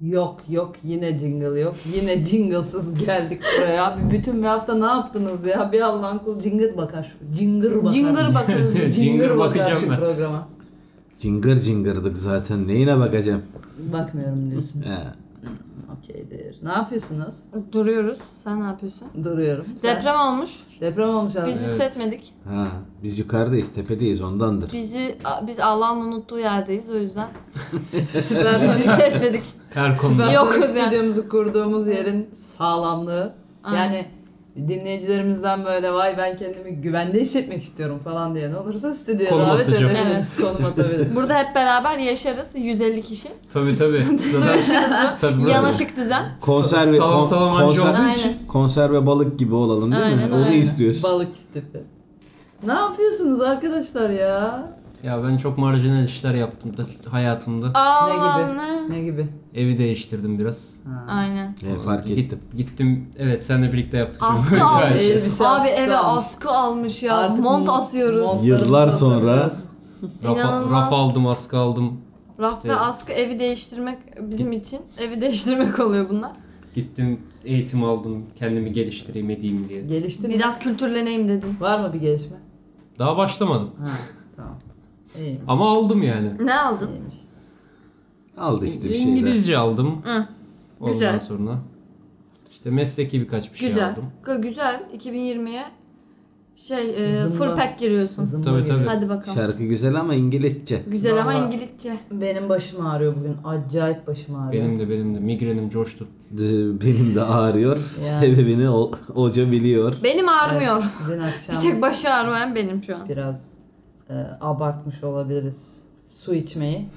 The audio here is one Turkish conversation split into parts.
Yok yok yine jingle yok. Yine jingle'sız geldik buraya. Abi bütün bir hafta ne yaptınız ya? Bir Allah'ın kulu jingle bakar şu. Jinger bakar. Cıngır bakarız. Bakar bakacağım ben. programa. Cıngır cıngırdık zaten. Neyine bakacağım? Bakmıyorum diyorsun. He. Okeydir. Ne yapıyorsunuz? Duruyoruz. Sen ne yapıyorsun? Duruyorum. Sen? Deprem olmuş. Deprem olmuş abi. Biz Evet. hissetmedik. Ha, biz yukarıdayız, tepedeyiz ondandır. Bizi biz Allah'ın unuttuğu yerdeyiz o yüzden. Süper Biz hissetmedik. Her konuda. Yokuz Sonic yani. kurduğumuz yerin sağlamlığı. Aynen. Yani dinleyicilerimizden böyle vay ben kendimi güvende hissetmek istiyorum falan diyen olursa stüdyoya Konum davet atacağım. edebiliriz. Konum atabiliriz. Burada hep beraber yaşarız. 150 kişi. Tabii tabii. Tabii Yanaşık düzen. Konserve, Salam kon- salam anca konser- için. konserve balık gibi olalım değil Aynen, mi? Onu aynen. istiyoruz. Balık istifi. Ne yapıyorsunuz arkadaşlar ya? Ya ben çok marjinal işler yaptım da hayatımda. Allah gibi? ne? Ne gibi? Evi değiştirdim biraz. Ha. Aynen. He, fark Git- ettim. Gittim. Evet seninle birlikte yaptık. Askı almış. Elbise Abi askısı eve almış. askı almış ya. Artık Mont mont- asıyoruz. mont- Yıllar Montlarımızı sonra asıyoruz. Rafa, İnanılmaz. raf aldım, askı aldım. Raf İşte- ve askı evi değiştirmek bizim için. Evi değiştirmek oluyor bunlar. Gittim eğitim aldım. Kendimi geliştireyim edeyim diye. Gelişti mi? Biraz kültürleneyim dedim. Var mı bir gelişme? Daha başlamadım. Ha, tamam. İyiymiş. Ama aldım yani. Ne aldın? aldı işte bir şeyler. İngilizce aldım. Hı. Ondan Güzel. sonra işte mesleki birkaç bir şey Güzel. aldım. G- Güzel. 2020'ye şey e, Zımba. full pack giriyorsun. Zımba Tabii, gibi. tabii. Hadi bakalım. Şarkı güzel ama İngilizce. Güzel ama Vallahi- İngilizce. Benim başım ağrıyor bugün. Acayip başım ağrıyor. Benim de benim de migrenim coştu. D- Benim de ağrıyor. Yani. Sebebini o- hoca biliyor. Benim ağrımıyor. Evet, dün akşam Bir tek başı ağrımayan benim şu an. biraz e, abartmış olabiliriz su içmeyi.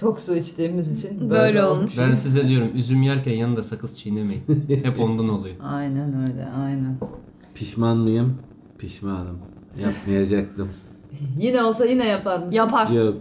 Çok su içtiğimiz için böyle, Böyle olmuş. Ben size diyorum üzüm yerken yanında sakız çiğnemeyin. Hep ondan oluyor. Aynen öyle, aynen. Pişman mıyım? Pişmanım. Yapmayacaktım. Yine olsa yine yapar mısın? Yapar. Yok.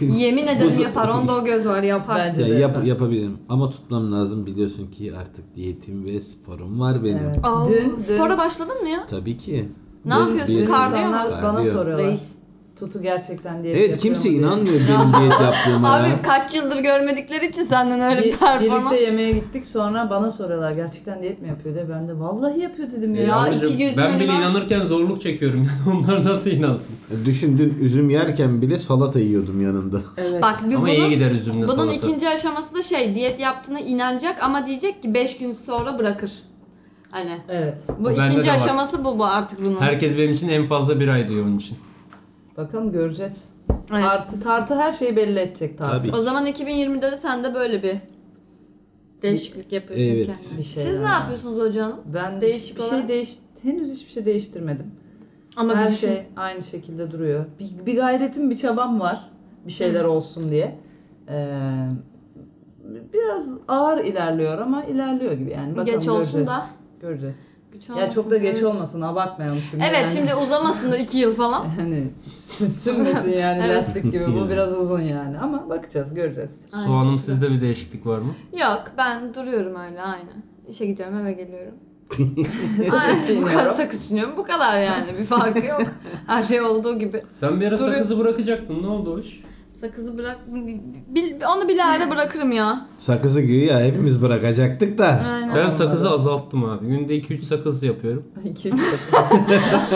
Yemin ederim yapar. Onda o göz var yapar. Bence de yap, yapar. yapabilirim ama tutmam lazım biliyorsun ki artık diyetim ve sporum var benim. Evet. Aa, Dün- dün- spora başladın mı ya? Tabii ki. Ne Dün yapıyorsun? bir- Kardiyo mu? bana soruyorlar. Reis. Tutu gerçekten diyet Evet yapıyor kimse diye. inanmıyor benim diyet yaptığıma ya. Abi kaç yıldır görmedikleri için senden öyle bir performans. Birlikte yemeğe gittik sonra bana soruyorlar gerçekten diyet mi yapıyor diye. Ben de vallahi yapıyor dedim ya. Ya Yavrucuğum, iki gözümün ben bile var. inanırken zorluk çekiyorum. Yani onlar nasıl inansın? Düşün dün üzüm yerken bile salata yiyordum yanında. Evet. Bak bir Ama bunun, iyi gider üzümle bunun salata. ikinci aşaması da şey diyet yaptığına inanacak ama diyecek ki 5 gün sonra bırakır. Hani Evet. bu bende ikinci aşaması bu, bu artık bunun. Herkes benim için en fazla bir ay diyor onun için. Bakalım göreceğiz. Evet. Tartı, tartı her şeyi belli edecek tartı. Tabii. O zaman 2020'de de sen de böyle bir değişiklik yapıyorsun Evet. kendine. Bir şey Siz ne yani. yapıyorsunuz hocanın? Ben Değişik bir olarak. şey değiş henüz hiçbir şey değiştirmedim. Ama Her bir düşün. şey aynı şekilde duruyor. Bir, bir gayretim, bir çabam var. Bir şeyler olsun diye. Ee, biraz ağır ilerliyor ama ilerliyor gibi yani. Bakalım Geç olsun göreceğiz. da. Göreceğiz. Güç Ya çok olmasın, da geç evet. olmasın, abartmayalım şimdi. Evet yani. şimdi uzamasın da 2 yıl falan. Hani sü- sünmesin yani Evet. lastik gibi. Bu biraz uzun yani ama bakacağız, göreceğiz. Aynen. Soğanım sizde bir değişiklik var mı? Yok ben duruyorum öyle aynı. İşe gidiyorum eve geliyorum. Aynen, bu kadar çiğniyorum. sakız çiğniyorum. Bu kadar yani bir farkı yok. Her şey olduğu gibi. Sen bir ara Duruyor. sakızı bırakacaktın. Ne oldu o iş? Sakızı bırak... Bil, onu bilahare bırakırım ya. Sakızı güya hepimiz bırakacaktık da. Aynen. Ben sakızı azalttım abi. Günde 2-3 sakız yapıyorum. İki üç sakız.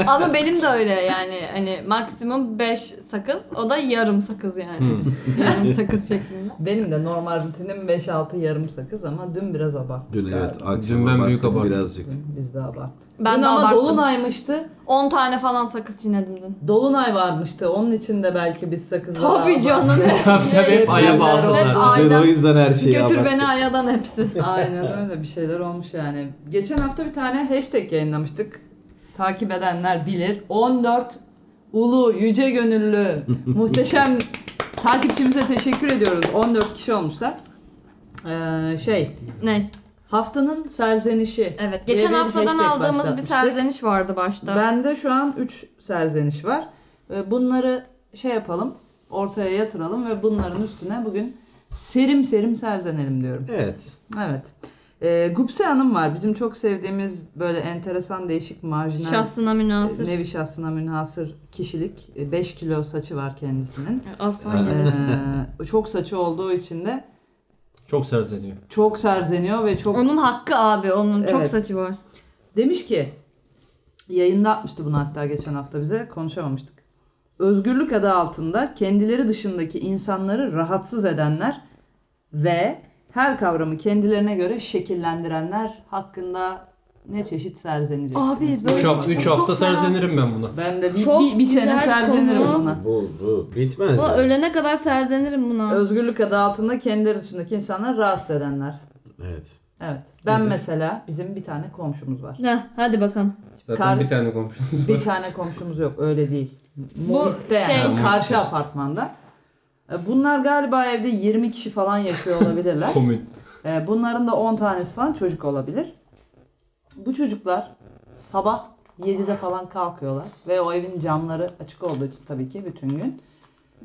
Ama benim de öyle yani. Hani maksimum 5 sakız. O da yarım sakız yani. Hmm. yarım sakız şeklinde. Benim de normal rutinim 5-6 yarım sakız ama dün biraz abarttık. Dün evet akşam Dün ben büyük abarttım abarttım. birazcık. Dün biz de abarttık. Ben dün de ama abarttım. dolunaymıştı. 10 tane falan sakız çiğnedim dün. Dolunay varmıştı. Onun için de belki biz sakızları Tabii canım. Tabii tabii hep aya bağlılar. o yüzden her şeyi Götür abarttık. beni ayadan hepsi. Aynen öyle bir şeyler olmuş yani. Geçen hafta bir tane hashtag yayınlamıştık. Takip edenler bilir. 14 ulu, yüce gönüllü, muhteşem takipçimize teşekkür ediyoruz. 14 kişi olmuşlar. Ee, şey, Ne? Haftanın serzenişi. Evet. Geçen haftadan aldığımız bir serzeniş vardı başta. Bende şu an 3 serzeniş var. Ee, Bunları şey yapalım, ortaya yatıralım ve bunların üstüne bugün serim serim serzenelim diyorum. Evet. Evet. Ee, Gupse Hanım var. Bizim çok sevdiğimiz böyle enteresan değişik marjinal Şahsına münasır. nevi şahsına münhasır kişilik. 5 kilo saçı var kendisinin. Aslan Evet. gelesi. Ee, çok saçı olduğu için de Çok serzeniyor. Çok serzeniyor ve çok Onun hakkı abi. Onun çok Evet. saçı var. Demiş ki yayında atmıştı bunu hatta geçen hafta bize konuşamamıştık. Özgürlük adı altında kendileri dışındaki insanları rahatsız edenler ve her kavramı kendilerine göre şekillendirenler hakkında ne çeşit serzeneceksiniz? Abi, 3 böyle- hafta, üç Çok hafta serzenirim ben buna. Ben de bir, Çok bir, bir sene güzel serzenirim konu. buna. Bu bu bitmez. Ya. ölene kadar serzenirim buna. Özgürlük adı altında kendileri dışındaki insanları rahatsız edenler. Evet. Evet. Ben Nedir? mesela bizim bir tane komşumuz var. Heh, hadi bakalım. Zaten Kar- bir tane komşumuz Bir var. tane komşumuz yok öyle değil. Bu Muhitte şey- yani Ha, karşı apartmanda. E, Bunlar galiba evde 20 kişi falan yaşıyor olabilirler. Komün. E, Bunların da 10 tanesi falan çocuk olabilir. Bu çocuklar sabah 7'de falan kalkıyorlar ve o evin camları açık olduğu için tabii ki bütün gün.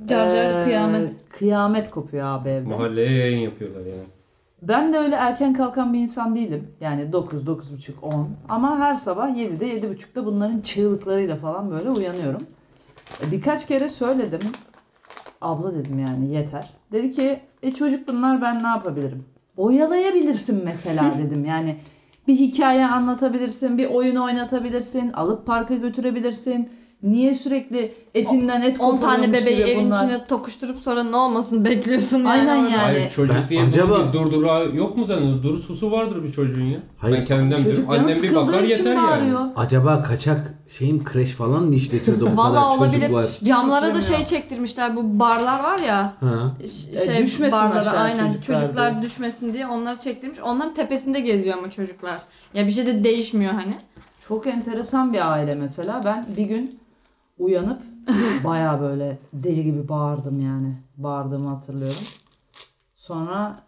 Car car e, kıyamet. Kıyamet kopuyor abi evde. Mahalleye yayın yapıyorlar yani. Ben de öyle erken kalkan bir insan değilim. Yani 9, 9.30, 10. Ama her sabah 7'de, 7.30'da bunların çığlıklarıyla falan böyle uyanıyorum. E, Birkaç kere söyledim. Abla dedim yani yeter. Dedi ki e çocuk bunlar ben ne yapabilirim? Oyalayabilirsin mesela dedim. Yani bir hikaye anlatabilirsin, bir oyun oynatabilirsin, alıp parka götürebilirsin. Niye sürekli etinden et 10 tane koparıyormuş bebeği gibi evin bunlar? içine tokuşturup sonra ne olmasını bekliyorsun yani. Aynen orada. yani. Hayır çocuk Ben- diye acaba- bir durdurağı yok mu zannediyorsun? Duru susu vardır bir çocuğun ya. Hayır. Ben kendimden biliyorum. Çocuk canı Annem bir bakar sıkıldığı için yeter yani. bağırıyor. Acaba kaçak şeyim kreş falan mı işletiyordu bu Valla kadar olabilir. çocuk var? Camlara da şey çektirmişler bu barlar var ya. Ha. ş- E, Şey düşmesin barlara aşağı aynen çocuklar çocuklar, diye. düşmesin diye onları çektirmiş. Onların tepesinde geziyor ama çocuklar. Ya bir şey de değişmiyor hani. Çok enteresan bir aile mesela. Ben bir gün uyanıp baya böyle deli gibi bağırdım yani. Bağırdığımı hatırlıyorum. Sonra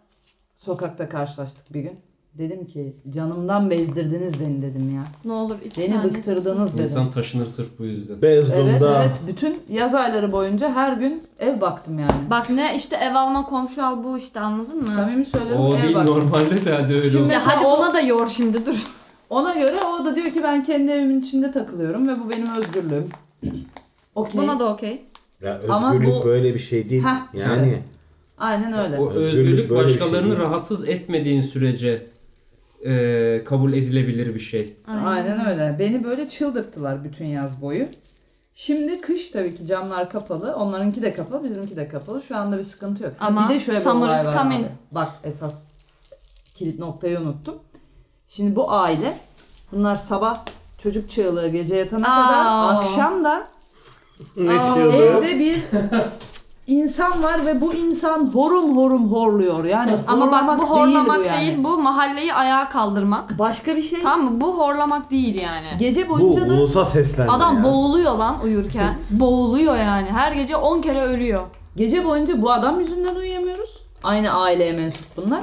sokakta karşılaştık bir gün. Dedim ki canımdan bezdirdiniz beni dedim ya. Ne olur iki Beni saniye. bıktırdınız dedim. İnsan taşınır sırf bu yüzden. Evet Bezdum'da. evet bütün yaz ayları boyunca her gün ev baktım yani. Bak ne işte ev alma komşu al bu işte anladın mı? Samimi söylüyorum O ev değil baktım. normalde de hadi öyle Şimdi olsun. Ya Mesela hadi o- buna da yor şimdi dur. Ona göre o da diyor ki ben kendi evimin içinde takılıyorum ve bu benim özgürlüğüm. Okey. Buna da okey. Ya Ama özgürlük bu- böyle bir şey değil. Heh, yani Aynen öyle. O Özgürlük özgürlük böyle bir şey başkalarını değil. rahatsız etmediğin sürece e, kabul edilebilir bir şey. Aynen öyle. Beni böyle çıldırttılar bütün yaz boyu. Şimdi kış tabii ki camlar kapalı. Onlarınki de kapalı, bizimki de kapalı. Şu anda bir sıkıntı yok. Ama bir de şöyle bir summer olay is var coming. abi. Bak esas kilit noktayı unuttum. Şimdi bu aile bunlar sabah çocuk çığlığı gece yatana Aa. kadar akşam da ne Aa, çığlığı? evde bir insan var ve bu insan horum horum horluyor. Yani Ama bak bu horlamak değil bu, yani. bu mahalleyi ayağa kaldırmak. Başka bir şey. Tamam mı? Bu horlamak değil yani. Gece Bu boyunca da ulusa seslenme Adam ya. boğuluyor lan uyurken. boğuluyor yani. Her gece 10 kere ölüyor. Gece boyunca bu adam yüzünden uyuyamıyoruz. Aynı aileye mensup bunlar.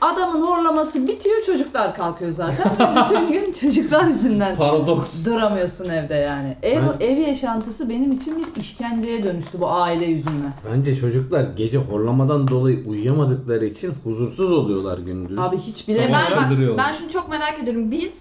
Adamın horlaması bitiyor çocuklar kalkıyor zaten. Bütün gün çocuklar yüzünden Paradoks. duramıyorsun evde yani. Ev, Ben- ev yaşantısı benim için bir işkenceye dönüştü bu aile yüzünden. Bence çocuklar gece horlamadan dolayı uyuyamadıkları için huzursuz oluyorlar gündüz. Abi hiç Sabah bilemem. ben, bak, ben şunu çok merak ediyorum. Biz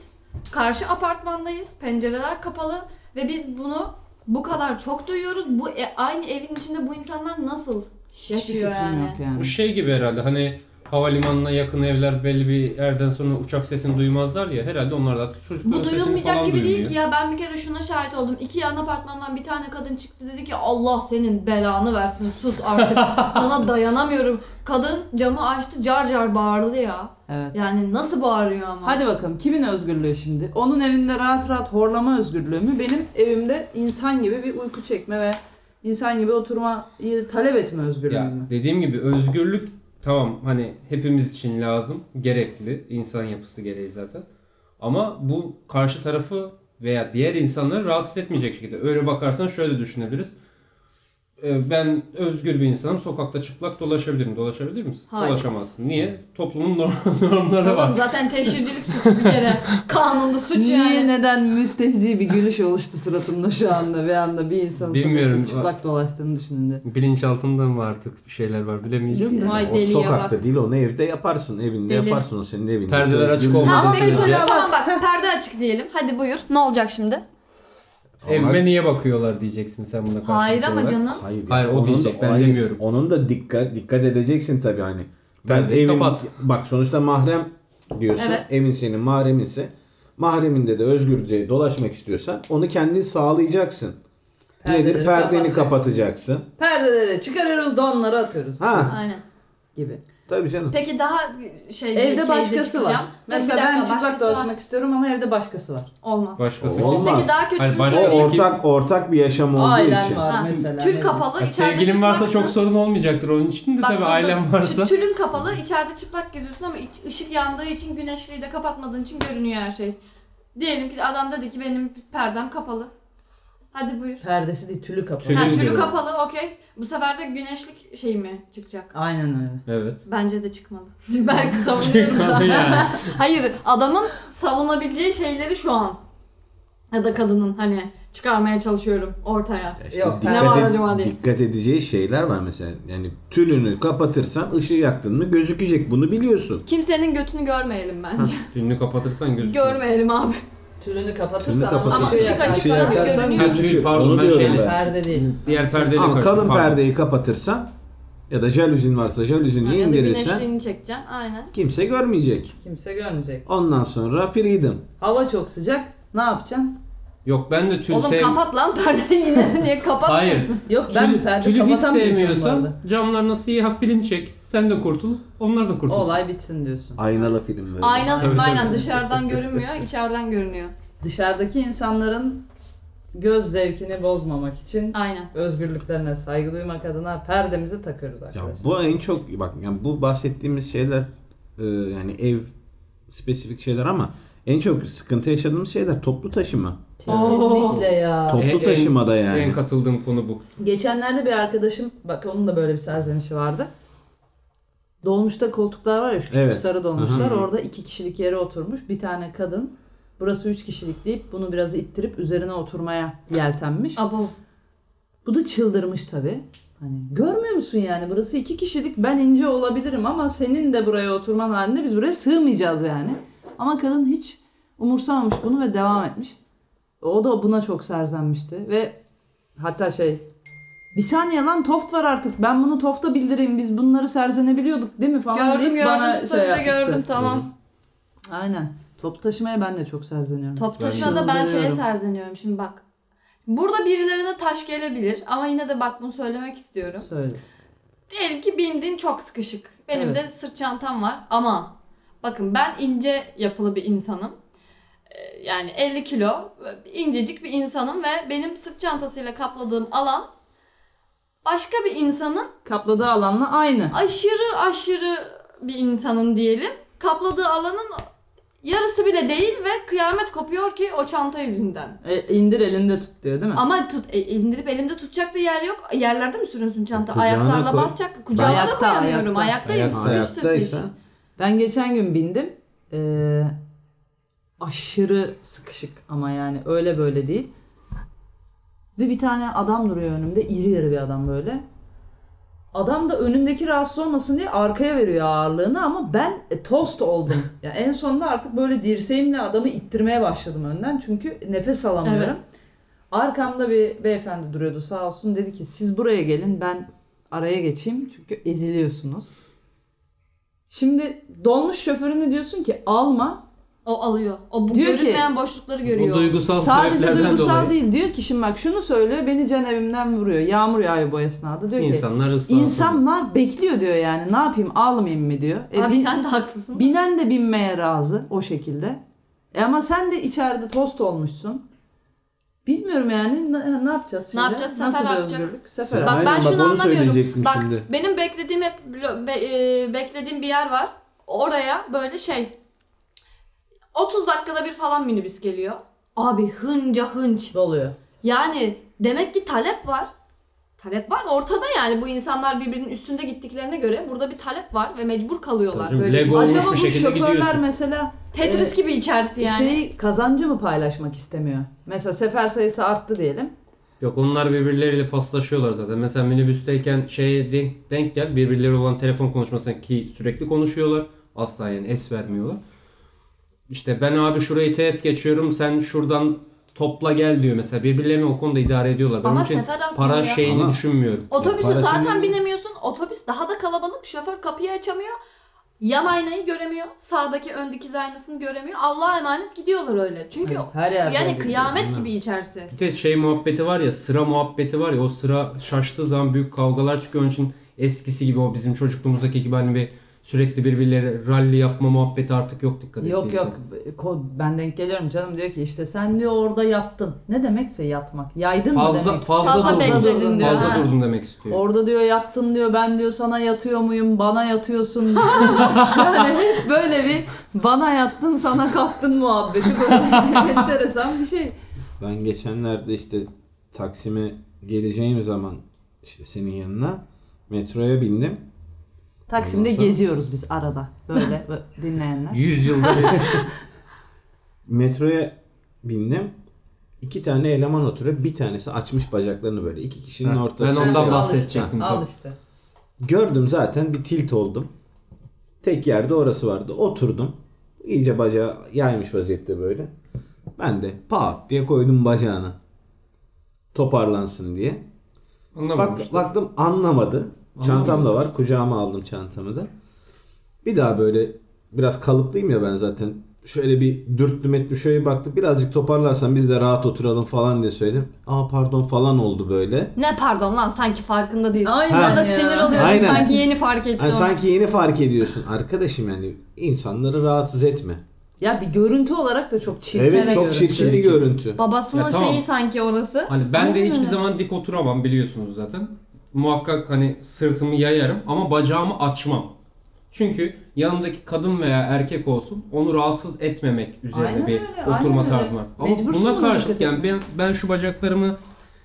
karşı apartmandayız. Pencereler kapalı. Ve biz bunu bu kadar çok duyuyoruz. Bu e- aynı evin içinde bu insanlar nasıl Hiçbir yaşıyor fikrim yani? yok yani. Bu şey gibi herhalde hani havalimanına yakın evler belli bir yerden sonra uçak sesini duymazlar ya herhalde onlar da artık çocukların Bu sesini duyulmayacak falan gibi duymuyor. değil ki ya. Ben bir kere şuna şahit oldum. İki yan apartmandan bir tane kadın çıktı dedi ki Allah senin belanı versin sus artık. Sana dayanamıyorum. Kadın camı açtı car car bağırdı ya. Evet. Yani nasıl bağırıyor ama. Hadi bakalım kimin özgürlüğü şimdi? Onun evinde rahat rahat horlama özgürlüğü mü? Benim evimde insan gibi bir uyku çekme ve insan gibi oturmayı talep etme özgürlüğü Ya mü? dediğim gibi özgürlük tamam hani hepimiz için lazım, gerekli. insan yapısı gereği zaten. Ama bu karşı tarafı veya diğer insanları rahatsız etmeyecek şekilde. Öyle bakarsan şöyle düşünebiliriz. Ee, Ben özgür bir insanım. Sokakta çıplak dolaşabilirim. Dolaşabilir misin? Hayır. Dolaşamazsın. Niye? Toplumun norm- normları Oğlum var. zaten teşhircilik suçu bir kere. Kanunda suç Niye yani. neden müstehzi bir gülüş oluştu suratımda şu anda bir anda bir insanın Bilmiyorum. çıplak dolaştığını düşününce. Bilinçaltında mı artık bir şeyler var bilemeyeceğim de. Vay o sokakta bak. değil onu evde yaparsın. Evinde Deli. yaparsın o senin evinde. Perdeler açık olmadığı Tamam peki tamam bak perde açık diyelim. Hadi buyur. Ne olacak şimdi? Evime niye bakıyorlar diyeceksin sen buna karşı Hayır ama olarak. canım. Hayır, Hayır, o onun da- diyecek, ben hayır, demiyorum. Onun da dikkat dikkat edeceksin tabii hani. Ben Perdeyi evim, kapat. bak sonuçta mahrem diyorsun. Evet. Evin senin mahreminse mahreminde de özgürce dolaşmak istiyorsan onu kendin sağlayacaksın. Nedir? Perdeleri Perdeni kapatacaksın. kapatacaksın. Perdeleri çıkarıyoruz donları atıyoruz. Ha, Aynen. Gibi. tabii canım. Peki daha şey Evde başkası var. Mesela dakika, ben çıplak dolaşmak var. istiyorum ama evde başkası var. Olmaz. Başkası. Olmaz. Peki daha kötüsünü Hayır, baş- O söyleyeyim. ortak ortak bir yaşam olduğu Ailen için. var Ha, mesela. Tül kapalı, Ya içeride sevgilin varsa çok sorun olmayacaktır onun için de Bak, tabii ailen varsa. Tü- Tülün kapalı, içeride çıplak geziyorsun ama iç, ışık yandığı için, güneşliği de kapatmadığın için görünüyor her şey. Diyelim ki adam dedi ki benim perdem kapalı. Hadi buyur. Perdesi değil tülü kapalı. Tülü Ha, tülü diyorum. kapalı, okey. Bu sefer de güneşlik şey mi çıkacak? Aynen öyle. Evet. Bence de çıkmalı. Belki savunuyorum Çıkmalı zaten. yani. Hayır, adamın savunabileceği şeyleri şu an. Ya da kadının hani çıkarmaya çalışıyorum ortaya. Ya işte Yok, dikkat, ne var ed- acaba diye. dikkat edeceği şeyler var mesela. Yani tülünü kapatırsan ışığı yaktın mı gözükecek. Bunu biliyorsun. Kimsenin götünü görmeyelim bence. Tülünü kapatırsan gözükmez. Görmeyelim abi. Tülünü kapatırsan kapatırsan Ama ışık yakarsan- açıksa ışığı bir yakarsan görünüyor. Ha, gözüküyor. pardon, Onu ben diyorum şeyle- ben. Perde değil. Diğer perdeyle Ama karıştırdım, kalın pardon. perdeyi kapatırsan ya da jalüzin varsa jalüzini ya da indirirsen güneşliğini çekeceksin. Aynen. kimse görmeyecek. Kimse görmeyecek. Ondan sonra freedom. Hava çok sıcak. Ne yapacaksın? Yok ben de tül Oğlum sev... kapat lan perdeyi yine niye kapatmıyorsun? Yok ben Tül- perde tülü hiç kapatamıyorum bu sevmiyorsan arada. camlarına siyah film çek. Sen de kurtul. Onlar da kurtulsun. Olay bitsin diyorsun. Aynalı film böyle. Aynalı Tabii, aynen tabii. dışarıdan görünmüyor, içeriden görünüyor. Dışarıdaki insanların göz zevkini bozmamak için Aynen. özgürlüklerine saygı duymak adına perdemizi takıyoruz Ya arkadaşlar. bu en çok bak yani bu bahsettiğimiz şeyler e, yani ev spesifik şeyler ama en çok sıkıntı yaşadığımız şeyler toplu taşıma. Kesinlikle ya. Top- Toplu taşımada yani. En katıldığım konu bu. Geçenlerde bir arkadaşım, bak onun da böyle bir serzenişi vardı. Dolmuşta koltuklar var ya şu küçük Evet. sarı dolmuşlar. Hı hı. Orada iki kişilik yere oturmuş. Bir tane kadın burası üç kişilik deyip bunu biraz ittirip üzerine oturmaya yeltenmiş. Abo. Bu da çıldırmış tabi. Hani görmüyor musun yani burası iki kişilik ben ince olabilirim ama senin de buraya oturman halinde biz buraya sığmayacağız yani. Ama kadın hiç umursamamış bunu ve devam etmiş. O da buna çok serzenmişti ve hatta şey bir saniye lan toft var artık ben bunu tofta bildireyim biz bunları serzenebiliyorduk değil mi falan Gördüm deyip gördüm bana story'de şey yapmıştı. gördüm tamam. Aynen. Top taşımaya ben de çok serzeniyorum. Top taşımada ben şeye çıldırıyorum. serzeniyorum şimdi bak. Burada birilerine taş gelebilir ama yine de bak bunu söylemek istiyorum. Söyle. Diyelim ki bindin çok sıkışık. Benim Evet. de sırt çantam var ama bakın ben ince yapılı bir insanım. Ee, Yani 50 kilo incecik bir insanım ve benim sırt çantasıyla kapladığım alan başka bir insanın Kapladığı alanla aynı. aşırı aşırı bir insanın diyelim kapladığı alanın yarısı bile değil ve kıyamet kopuyor ki o çanta yüzünden. E, indir elinde tut diyor değil mi? Ama tut e, indirip elimde tutacak da yer yok. Yerlerde mi sürünsün çanta? Kucağına Ayaklarla koy. basacak. Kucağıma da Ayakta, koyamıyorum. ayakta. Ayaktayım. Ayakta. Ayaktaysa Ben geçen gün bindim. Ee, aşırı sıkışık ama yani öyle böyle değil. Ve bir tane adam duruyor önümde. iri yarı bir adam böyle. Adam da önümdeki rahatsız olmasın diye arkaya veriyor ağırlığını ama ben e, tost oldum. ya en sonunda artık böyle dirseğimle adamı ittirmeye başladım önden çünkü nefes alamıyorum. Evet. Arkamda bir beyefendi duruyordu sağ olsun dedi ki siz buraya gelin ben araya geçeyim çünkü eziliyorsunuz. Şimdi dolmuş şoförüne diyorsun ki alma. O alıyor. O bu Diyor ki- görünmeyen boşlukları görüyor. O duygusal Sadece sebeplerden duygusal dolayı. değil. Diyor ki şimdi bak şunu söylüyor beni can evimden vuruyor. Yağmur yağıyor bu esnada. Diyor ki İnsanlar ıslansın. insanlar bekliyor diyor yani ne yapayım almayayım mı diyor. E, Abi bin- sen de haklısın. Binen de binmeye razı o şekilde. E ama sen de içeride tost olmuşsun. Bilmiyorum yani ne, ne yapacağız şimdi? Ne yapacağız? Sefer Nasıl bir özgürlük? Sefer Bak Aynen, ben bak şunu onu anlamıyorum. söyleyecektim Bak şimdi. benim beklediğim hep be- e, beklediğim bir yer var. Oraya böyle şey 30 dakikada bir falan minibüs geliyor. Abi hınca hınç. doluyor. Yani demek ki talep var. Talep var ortada yani bu insanlar birbirinin üstünde gittiklerine göre burada bir talep var ve mecbur kalıyorlar. Tabii, Böyle Lego olmuş Acaba bir bu şekilde şoförler gidiyorsun. mesela Tetris e, gibi içerisi yani. şey kazancı mı paylaşmak istemiyor? Mesela sefer sayısı arttı diyelim. Yok onlar birbirleriyle paslaşıyorlar zaten. Mesela minibüsteyken şeye denk, denk gel birbirleri olan telefon konuşmasına ki sürekli konuşuyorlar. Asla yani es vermiyorlar. İşte ben abi şurayı teğet geçiyorum sen şuradan topla gel diyor mesela. Birbirlerini o konuda idare ediyorlar. Ben Ama onun için sefer artmıyor para ya. şeyini Ama- düşünmüyorum. Otobüse Ya para zaten şimdi- binemiyorsun. Otobüs daha da kalabalık. Şoför kapıyı açamıyor. yan aynayı göremiyor. Sağdaki ön dikiz aynasını göremiyor. Allah'a emanet gidiyorlar öyle. Çünkü her yerde yani öyle. kıyamet gibi içerisi. Bir de şey muhabbeti var ya sıra muhabbeti var ya o sıra şaştığı zaman büyük kavgalar çıkıyor. Onun için eskisi gibi o bizim çocukluğumuzdaki gibi hani bir sürekli birbirleri rally yapma muhabbeti artık yok dikkat Yok ettiysen. yok Ko- ben denk geliyorum canım diyor ki işte sen diyor orada yattın. Ne demekse yatmak. Yaydın mı Fazla demek fazla, Fazla durdun. bekledin diyor, Fazla ha. durdun demek istiyor. Orada diyor yattın diyor ben diyor sana yatıyor muyum bana yatıyorsun. yani hep böyle bir bana yattın sana kalktın muhabbeti böyle enteresan bir şey. Ben geçenlerde işte Taksim'e geleceğim zaman işte senin yanına metroya bindim. Taksim'de Ondan sonra- geziyoruz biz arada böyle, dinleyenler. 100 yılda bir. Metroya bindim. İki tane eleman oturuyor. Bir tanesi açmış bacaklarını böyle. İki kişinin Ha, ortasında. ben ondan Al bahsedecektim işte, Al tabii. işte. Gördüm zaten bir tilt oldum. Tek yerde orası vardı. Oturdum. İyice bacağı yaymış vaziyette böyle. Ben de pat diye koydum bacağına. Toparlansın diye. Bak, Anlamamıştım. baktım anlamadı. Çantam da var. Kucağıma aldım çantamı da. Bir daha böyle biraz kalıplıyım ya ben zaten. Şöyle bir dürttüm ettim şöyle bir baktık. Birazcık toparlarsan biz de rahat oturalım falan diye söyledim. Aa pardon falan oldu böyle. Ne pardon lan sanki farkında değil. Aynen Bana da ya. sinir oluyorum Aynen. sanki yeni fark etti Hani onu. sanki yeni fark ediyorsun. Arkadaşım yani insanları rahatsız etme. Ya bir görüntü olarak da çok çirkin Evet çok görüntü. çirkin bir görüntü. Babasının Ya tamam. şeyi sanki orası. Hani ben de hiçbir zaman dik oturamam biliyorsunuz zaten. Muhakkak hani sırtımı yayarım ama bacağımı açmam. Çünkü yanımdaki kadın veya erkek olsun onu rahatsız etmemek üzerine Aynen bir öyle, oturma öyle. var. Ama Mecbursun buna karşılık yani ben, ben şu bacaklarımı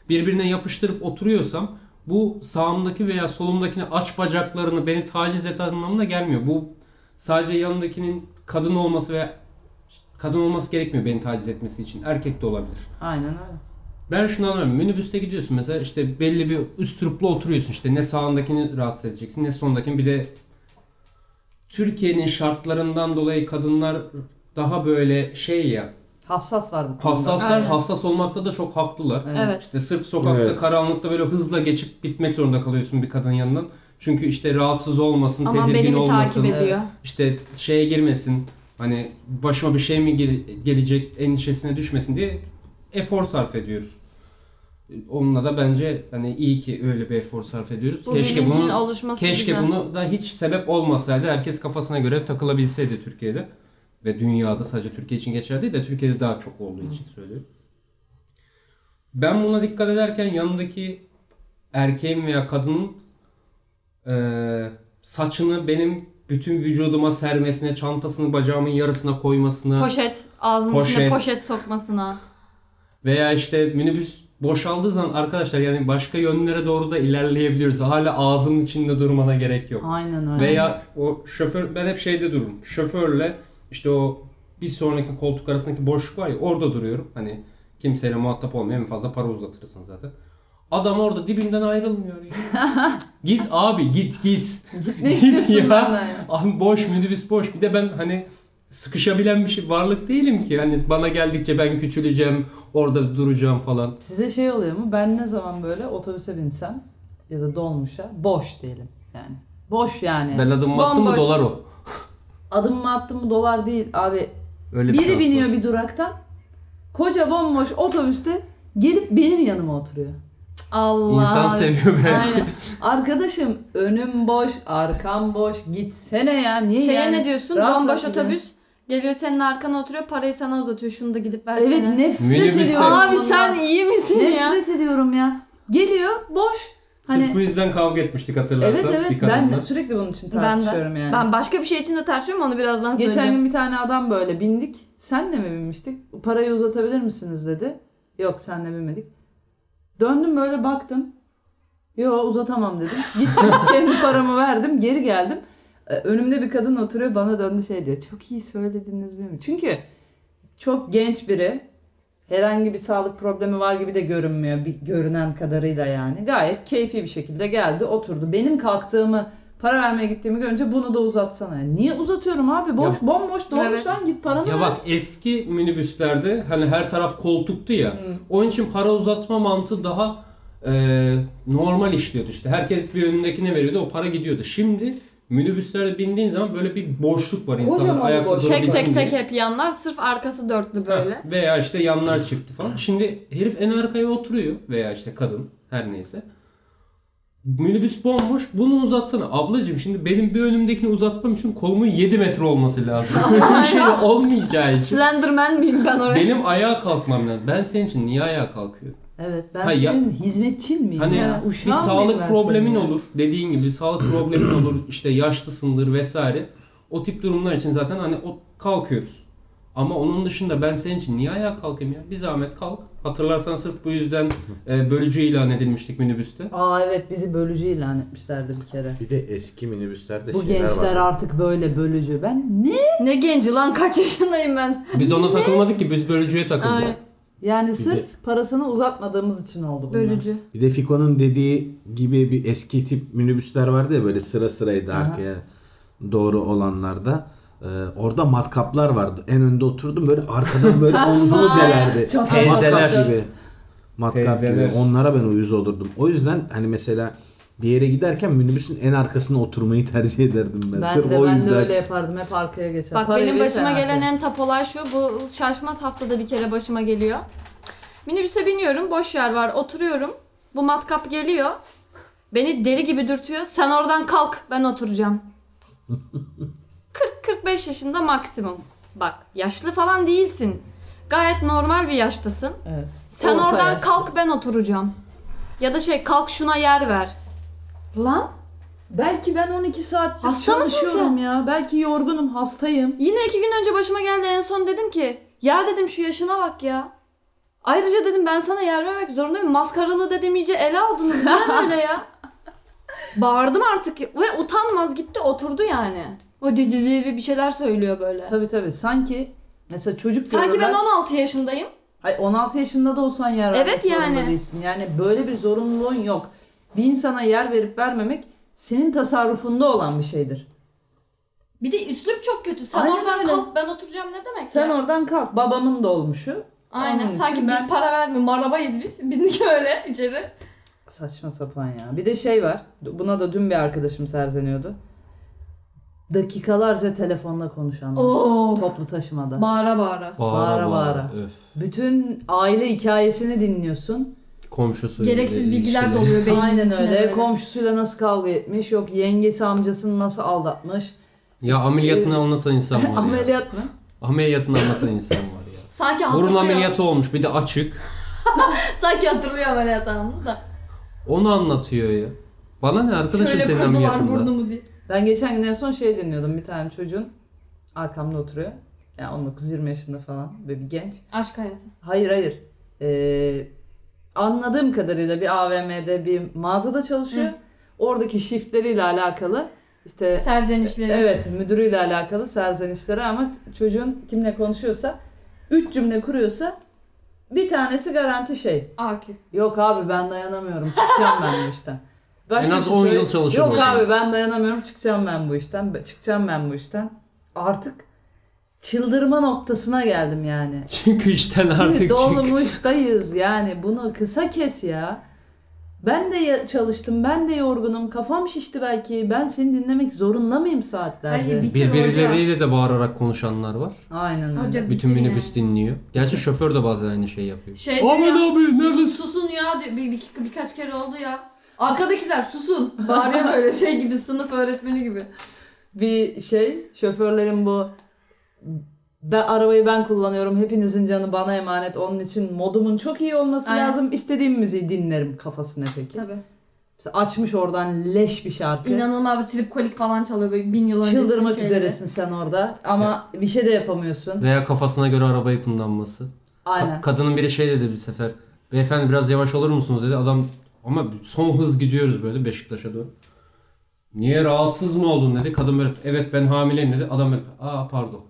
birbirine yapıştırıp oturuyorsam bu sağımdaki veya solumdakini aç bacaklarını beni taciz et anlamına gelmiyor. Bu sadece yanındakinin kadın olması veya kadın olması gerekmiyor beni taciz etmesi için. Erkek de olabilir. Aynen öyle. Ben şunu anlamıyorum. Minibüste gidiyorsun mesela işte belli bir üstruplu oturuyorsun işte ne sağındakini rahatsız edeceksin ne sondakini bir de Türkiye'nin şartlarından dolayı kadınlar daha böyle şey ya Hassaslar bu konuda. hassaslar Aynen. hassas olmakta da çok haklılar. Evet. İşte sırf sokakta Evet. karanlıkta böyle hızla geçip bitmek zorunda kalıyorsun bir kadın yanından. Çünkü işte rahatsız olmasın, Aman tedirgin beni olmasın. takip ediyor? işte şeye girmesin. Hani başıma bir şey mi gel- gelecek endişesine düşmesin diye efor sarf ediyoruz. Onunla da bence hani iyi ki öyle bir efor sarf ediyoruz. Bu keşke bilincin bunu oluşması keşke güzel. bunu da hiç sebep olmasaydı herkes kafasına göre takılabilseydi Türkiye'de ve dünyada sadece Türkiye için geçerli değil de Türkiye'de daha çok olduğu için söylüyorum. Ben buna dikkat ederken yanındaki erkeğin veya kadının eee, saçını benim bütün vücuduma sermesine, çantasını bacağımın yarısına koymasına Poşet, ağzının içine Poşet. poşet sokmasına. Veya işte minibüs boşaldığı zaman arkadaşlar yani başka yönlere doğru da ilerleyebiliyoruz. Hala ağzının içinde durmana gerek yok. Aynen öyle. Veya o şoför ben hep şeyde dururum. Şoförle işte o bir sonraki koltuk arasındaki boşluk var ya orada duruyorum. Hani kimseyle muhatap olmayan en fazla para uzatırsın zaten. Adam orada dibimden ayrılmıyor ya. git abi git git. ne istiyorsun benden ya? Abi boş minibüs boş. Bir de ben hani sıkışabilen bir şey varlık değilim ki. Hani bana geldikçe ben küçüleceğim, orada duracağım falan. Size şey oluyor mu? Ben ne zaman böyle otobüse binsem ya da dolmuşa boş diyelim yani. Boş yani. Ben adım attım mı Bomboş. dolar o. Adım mı attım mı dolar değil abi. Öyle bir Biri şans biniyor var. bir duraktan. Koca bomboş otobüste gelip benim yanıma oturuyor. Allah. İnsan seviyor belki. Aynen. Arkadaşım önüm boş, arkam boş. Gitsene ya. Niye Şeye yani? ne diyorsun? Rahat Bomboş rahat otobüs. Geliyor senin arkana oturuyor. Parayı sana uzatıyor. Şunu da gidip versene. Evet nefret Minibüste- ediyorum. Abi bundan. sen iyi misin ya? Nefret ediyorum ya. Geliyor boş. Sırf Hani yüzden kavga etmiştik hatırlarsan. Evet evet bir ben kadınla. de sürekli bunun için Ben tartışıyorum yani. Ben başka bir şey için de tartışıyorum onu birazdan Geçen söyleyeceğim. gün bir tane adam böyle bindik. Senle mi binmiştik? Parayı uzatabilir misiniz dedi. Yok senle binmedik. Döndüm böyle baktım. Yo uzatamam dedim. Gittim kendi paramı verdim geri geldim. Ee, Önümde bir kadın oturuyor bana döndü şey diyor. Çok iyi söylediniz değil mi? Çünkü çok genç biri. Herhangi bir sağlık problemi var gibi de görünmüyor. Bir görünen kadarıyla yani. Gayet keyfi bir şekilde geldi oturdu. Benim kalktığımı para vermeye gittiğimi görünce bunu da uzatsana. Yani niye uzatıyorum abi? Boş, Ya- bomboş dolmuş Evet. lan git paranı Ya ver. bak eski minibüslerde hani her taraf koltuktu ya. Hı. Onun için para uzatma mantığı daha e, normal işliyordu işte. Herkes bir önündekine veriyordu o para gidiyordu. Şimdi Minibüslere bindiğin zaman böyle bir boşluk var Kocaman bir ayakta boşluk. Tek tek tek hep yanlar sırf arkası dörtlü Ha, böyle. Veya işte yanlar çıktı falan. Şimdi herif en arkaya oturuyor veya işte kadın her neyse. Minibüs bomboş. Bunu uzatsana. Ablacığım şimdi benim bir önümdekini uzatmam için kolumun 7 metre olması lazım. Böyle bir şey de olmayacağı için. Slenderman miyim ben oraya? Benim ayağa kalkmam lazım. Ben senin için niye ayağa kalkıyorum? Evet ben Ha, ya- senin hizmetçin miyim Hani ya? bir sağlık problemin ya? olur. Dediğin gibi sağlık problemin olur. İşte yaşlısındır vesaire. O tip durumlar için zaten hani o kalkıyoruz. Ama onun dışında ben senin için niye ayağa kalkayım ya? Bir zahmet kalk. Hatırlarsan sırf bu yüzden e, bölücü ilan edilmiştik minibüste. Aa evet bizi bölücü ilan etmişlerdi bir kere. Bir de eski minibüslerde Bu şeyler gençler var. artık böyle bölücü. Ben ne? Ne genci lan kaç yaşındayım ben. Biz ona takılmadık ki biz bölücüye takıldık. Ay, Yani sırf de- parasını uzatmadığımız için oldu bunlar. bölücü. Bir de Fiko'nun dediği gibi bir eski tip minibüsler vardı ya böyle sıra sıraydı Aha. arkaya doğru olanlarda. Ee, orada matkaplar vardı. En önde oturdum böyle arkadan böyle omzumu delerdi. Teyzeler. Gibi. Matkap Teyzeler. gibi. Onlara ben uyuz olurdum. O yüzden hani mesela bir yere giderken minibüsün en arkasına oturmayı tercih ederdim ben. Ben Sırf de o ben yüzden. de öyle yapardım. Hep arkaya geçer. Bak Parayı benim başıma gelen en tap olay şu. Bu şaşmaz haftada bir kere başıma geliyor. Minibüse biniyorum. Boş yer var. Oturuyorum. Bu matkap geliyor. Beni deli gibi dürtüyor. Sen oradan kalk. Ben oturacağım. 40-45 yaşında maksimum. Bak yaşlı falan değilsin. Gayet normal bir yaştasın. Evet. Sen Orta oradan yaşlı. kalk ben oturacağım. Ya da şey kalk şuna yer ver. Lan Belki ben 12 saat Hasta mısın çalışıyorum sen? ya. Belki yorgunum, hastayım. Yine iki gün önce başıma geldi en son dedim ki ya dedim şu yaşına bak ya. Ayrıca dedim ben sana yer vermek zorundayım. Maskaralı dedim iyice ele aldınız. Bu ne böyle ya? Bağırdım artık ve utanmaz gitti oturdu yani. O dedi bir şeyler söylüyor böyle. Tabii tabii. Sanki mesela çocuk Sanki ben görürler- 16 yaşındayım. Ay 16 yaşında da olsan yer vermek Evet zorunda yani. değilsin. Yani böyle bir zorunluluğun yok. Bir insana yer verip vermemek senin tasarrufunda olan bir şeydir. Bir de üslup çok kötü. Sen Aynen oradan öyle. kalk ben oturacağım ne demek Sen ya? oradan kalk. Babamın dolmuşu. Aynen. Onun Sanki için biz ben- para vermiyoruz. Arabayız biz. Bindik öyle içeri. Saçma sapan ya. Bir de şey var. Buna da dün bir arkadaşım serzeniyordu. Dakikalarca telefonla konuşanlar. Oo. Toplu taşımada. Bağıra bağıra. Bağıra bağıra. Öf. Bütün aile hikayesini dinliyorsun. Komşusu. Gereksiz bilgiler doluyor beynin Aynen içine öyle. böyle. Komşusuyla nasıl kavga etmiş. Yok yengesi amcasını nasıl aldatmış. Ya ameliyatını anlatan insan var ya. Ameliyat mı? Ameliyatını anlatan insan var ya. Sanki Burun hatırlıyor. ameliyatı olmuş bir de açık. Sanki hatırlıyor ameliyat anını da. Onu anlatıyor ya. Bana ne arkadaşım Şöyle senin kırdılar ameliyatında. burnumu diye. Ben geçen gün en son şey dinliyordum. Bir tane çocuğun arkamda oturuyor. Yani 19-20 yaşında falan. Böyle bir genç. Aşk hayatı. Hayır hayır. Ee, anladığım kadarıyla bir AVM'de bir mağazada çalışıyor. Hı. Oradaki shiftleriyle alakalı işte Serzenişleri. evet müdürüyle alakalı serzenişleri ama çocuğun kimle konuşuyorsa 3 cümle kuruyorsa bir tanesi garanti şey. AQ. Yok abi ben dayanamıyorum. Çıkacağım ben bu işten. En az bir şey 10 yıl çalışır Yok abi ben dayanamıyorum. Çıkacağım ben bu işten. Çıkacağım ben bu işten. Artık çıldırma noktasına geldim yani. Çünkü işten artık. Dolmuştayız yani. Bunu kısa kes ya. Ben de çalıştım. Ben de yorgunum. Kafam şişti belki. Ben seni dinlemek zorunda mıyım saatlerce? Hayır, Birbirleriyle de bağırarak konuşanlar var. Aynen öyle. Hoca Bütün bitir minibüs yani. dinliyor. Gerçi şoför de bazen aynı şey yapıyor. Şey Ahmet ya, abi neredesin? sus- susun ya diyor. Bir, bir, birkaç kere oldu ya. Arkadakiler susun. Bağırıyor böyle şey gibi sınıf öğretmeni gibi. bir şey şoförlerin bu ben arabayı ben kullanıyorum. Hepinizin canı bana emanet. Onun için modumun çok iyi olması Aynen. lazım. İstediğim müziği dinlerim kafasına peki. Tabii. Mesela açmış oradan leş bir şarkı. İnanılmaz bir tripkolik falan çalıyor böyle bin yıl Çıldırmak şeyleri. üzeresin sen orada ama bir şey de yapamıyorsun. Veya kafasına göre arabayı kullanması. Ka- Aynen. kadının biri şey dedi bir sefer. Beyefendi biraz yavaş olur musunuz dedi. Adam ama son hız gidiyoruz böyle Beşiktaş'a doğru. Niye rahatsız mı oldun dedi. Kadın böyle evet ben hamileyim dedi. Adam böyle aa pardon.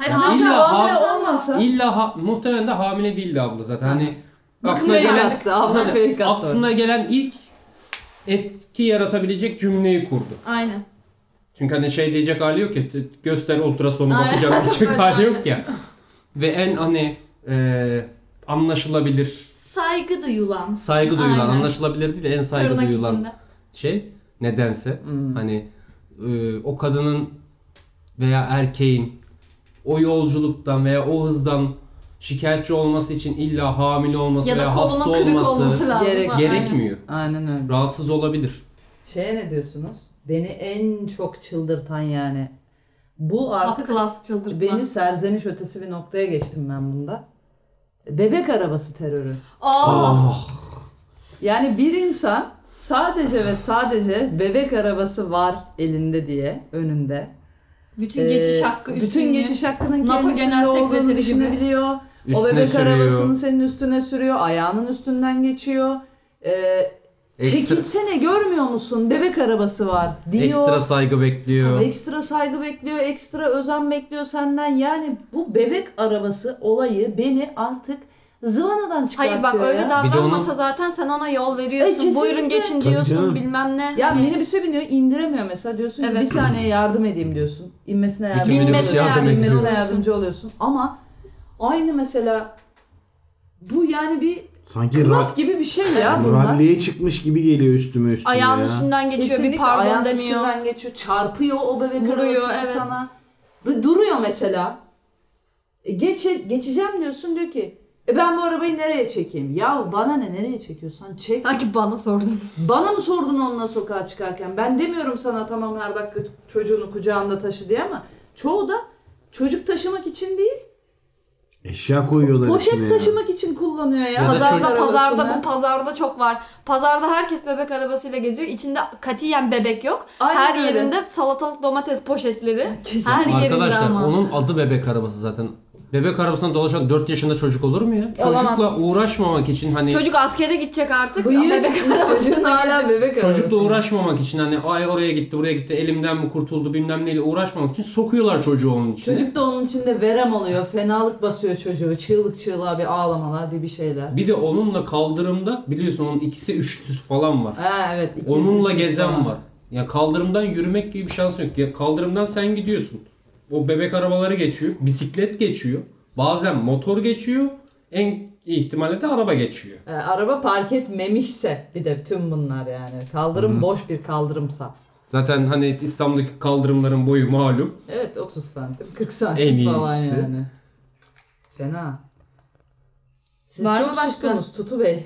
Hayır Yani hamile illa olmasa ha- olmasa İlla ha, muhtemelen de hamile değildi abla zaten. Hani aklına gelen, abla Hani aklına gelen ilk etki yaratabilecek cümleyi kurdu. Aynen. Çünkü hani şey diyecek hali yok ya göster ultrasonu Aynen. bakacağım diyecek hali yok ya. Ve en hani e, anlaşılabilir, Saygı duyulan. saygı duyulan, Aynen. anlaşılabilir değil de en saygı Tırnak duyulan içinde. şey nedense Hmm. hani e, o kadının veya erkeğin o yolculuktan veya o hızdan şikayetçi olması için illa hamile olması Ya da veya hasta kolunun kırık olması, olması lazım. Gerek- gerekmiyor. Aynen öyle. Rahatsız olabilir. Şeye ne diyorsunuz? Beni en çok çıldırtan yani. Bu artık çıldırtma. beni serzeniş ötesi bir noktaya geçtim ben bunda. Bebek arabası terörü. Aa, Ah. Yani bir insan sadece ve sadece bebek arabası var elinde diye önünde. Bütün Ee, geçiş hakkı Bütün üstünlüğü. geçiş hakkının NATO kendisinde Genel olduğunu Sekreteri gibi. düşünebiliyor. o Üstüne bebek sürüyor. arabasını senin üstüne sürüyor. Ayağının üstünden geçiyor. Ee, Ekstra, çekilsene görmüyor musun? Bebek arabası var diyor. ekstra saygı bekliyor. Tabii ekstra saygı bekliyor, ekstra özen bekliyor senden. Yani bu bebek arabası olayı beni artık zıvanadan çıkartıyor Hayır bak öyle ya. Bir de davranmasa onun- zaten sen ona yol E, veriyorsun. kesinlikle. Buyurun geçin Tabii diyorsun canım. bilmem ne. Ya Hani minibüse biniyor indiremiyor mesela diyorsun ki Evet. bir saniye yardım edeyim diyorsun. İnmesine minibüs oluyorsun. yardım İnmesine ediyor. yardımcı oluyorsun. Ama aynı mesela bu yani bir Sanki ra- klap gibi bir şey ya bunlar. ralliye çıkmış gibi geliyor üstüme üstüme ayağın ya. üstünden geçiyor bir Kesinlikle pardon ayağın demiyor. üstünden geçiyor. Çarpıyor o bebek Vuruyor, arabasını evet. sana. Ve duruyor mesela. E, geçe, geçeceğim diyorsun diyor ki e ben bu arabayı nereye çekeyim? Ya bana ne nereye çekiyorsan çek. Sanki bana sordun. Bana mı sordun onunla sokağa çıkarken? Ben demiyorum sana tamam her dakika çocuğunu kucağında taşı diye ama çoğu da çocuk taşımak için değil, Eşya koyuyorlar içine poşet ya. taşımak için kullanıyor ya. Ya da Pazarda pazarda arabasını. bu pazarda çok var. Pazarda herkes bebek arabasıyla geziyor. İçinde katiyen bebek yok. Aynen Her öyle. yerinde salatalık domates poşetleri. Kesin. Her yerinde Arkadaşlar ama. onun adı bebek arabası zaten. Bebek arabasına dolaşan 4 yaşında çocuk olur mu ya? Olamaz. Çocukla uğraşmamak için hani Çocuk askere gidecek artık. Bıyığı bebek çıkmış çocuğun hala bebek çocukla uğraşmamak için hani ay oraya gitti buraya gitti elimden mi kurtuldu bilmem neyle uğraşmamak için sokuyorlar çocuğu onun içine. Çocuk da onun içinde verem oluyor, fenalık basıyor çocuğu, çığlık çığlığa bir ağlamalar, bir bir şeyler. Bir de onunla kaldırımda biliyorsun onun ikisi üçlüsü falan var. Ha evet. ikiz, Onunla üçüz gezen falan. var. Ya kaldırımdan yürümek gibi bir şans yok. Ya kaldırımdan sen gidiyorsun. O bebek arabaları geçiyor. Bisiklet geçiyor. Bazen motor geçiyor. En iyi ihtimalle de araba geçiyor. Ee, araba park etmemişse bir de tüm bunlar yani. Kaldırım Hı. boş bir kaldırımsa. Zaten hani İstanbul'daki kaldırımların boyu malum. Evet 30 santim, 40 santim En falan iyisi. yani. Fena. Siz Var mı çok başka? sustunuz Tutu Bey.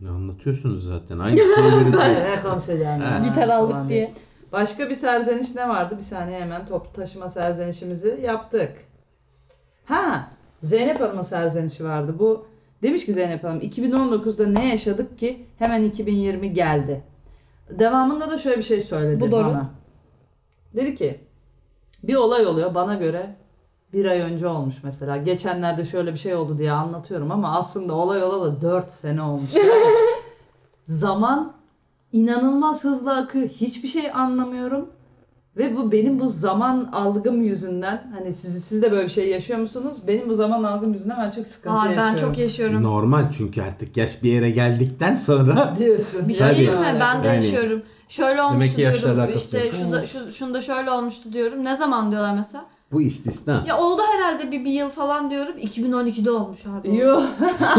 Ne anlatıyorsunuz zaten? Aynı şeyleri ne konuşacağım ya Gitar aldık falan diye. Başka bir serzeniş ne vardı? Bir saniye hemen toplu taşıma serzenişimizi yaptık. Ha, Zeynep Hanım'ın serzenişi vardı. Bu demiş ki Zeynep Hanım 2019'da ne yaşadık ki hemen 2020 geldi. Devamında da şöyle bir şey söyledi Bu doğru. bana. Dedi ki bir olay oluyor bana göre bir ay önce olmuş mesela. Geçenlerde şöyle bir şey oldu diye anlatıyorum ama aslında olay olalı 4 sene olmuş. Yani zaman inanılmaz hızlı akıyor. Hiçbir şey anlamıyorum. Ve bu benim bu zaman algım yüzünden hani siz siz de böyle bir şey yaşıyor musunuz? Benim bu zaman algım yüzünden ben çok sıkıntı Aa, yaşıyorum. ben çok yaşıyorum. Normal çünkü artık yaş bir yere geldikten sonra diyorsun. Bir şey Tabii. diyeyim mi? Ben de Yani- yaşıyorum. Şöyle olmuştu Demek ki yaşla diyorum. alakası İşte yok. şu, da- şu, şunda şöyle olmuştu diyorum. Ne zaman diyorlar mesela? Bu istisna. Ya oldu herhalde bir, bir yıl falan diyorum. 2012'de olmuş abi. Yuh.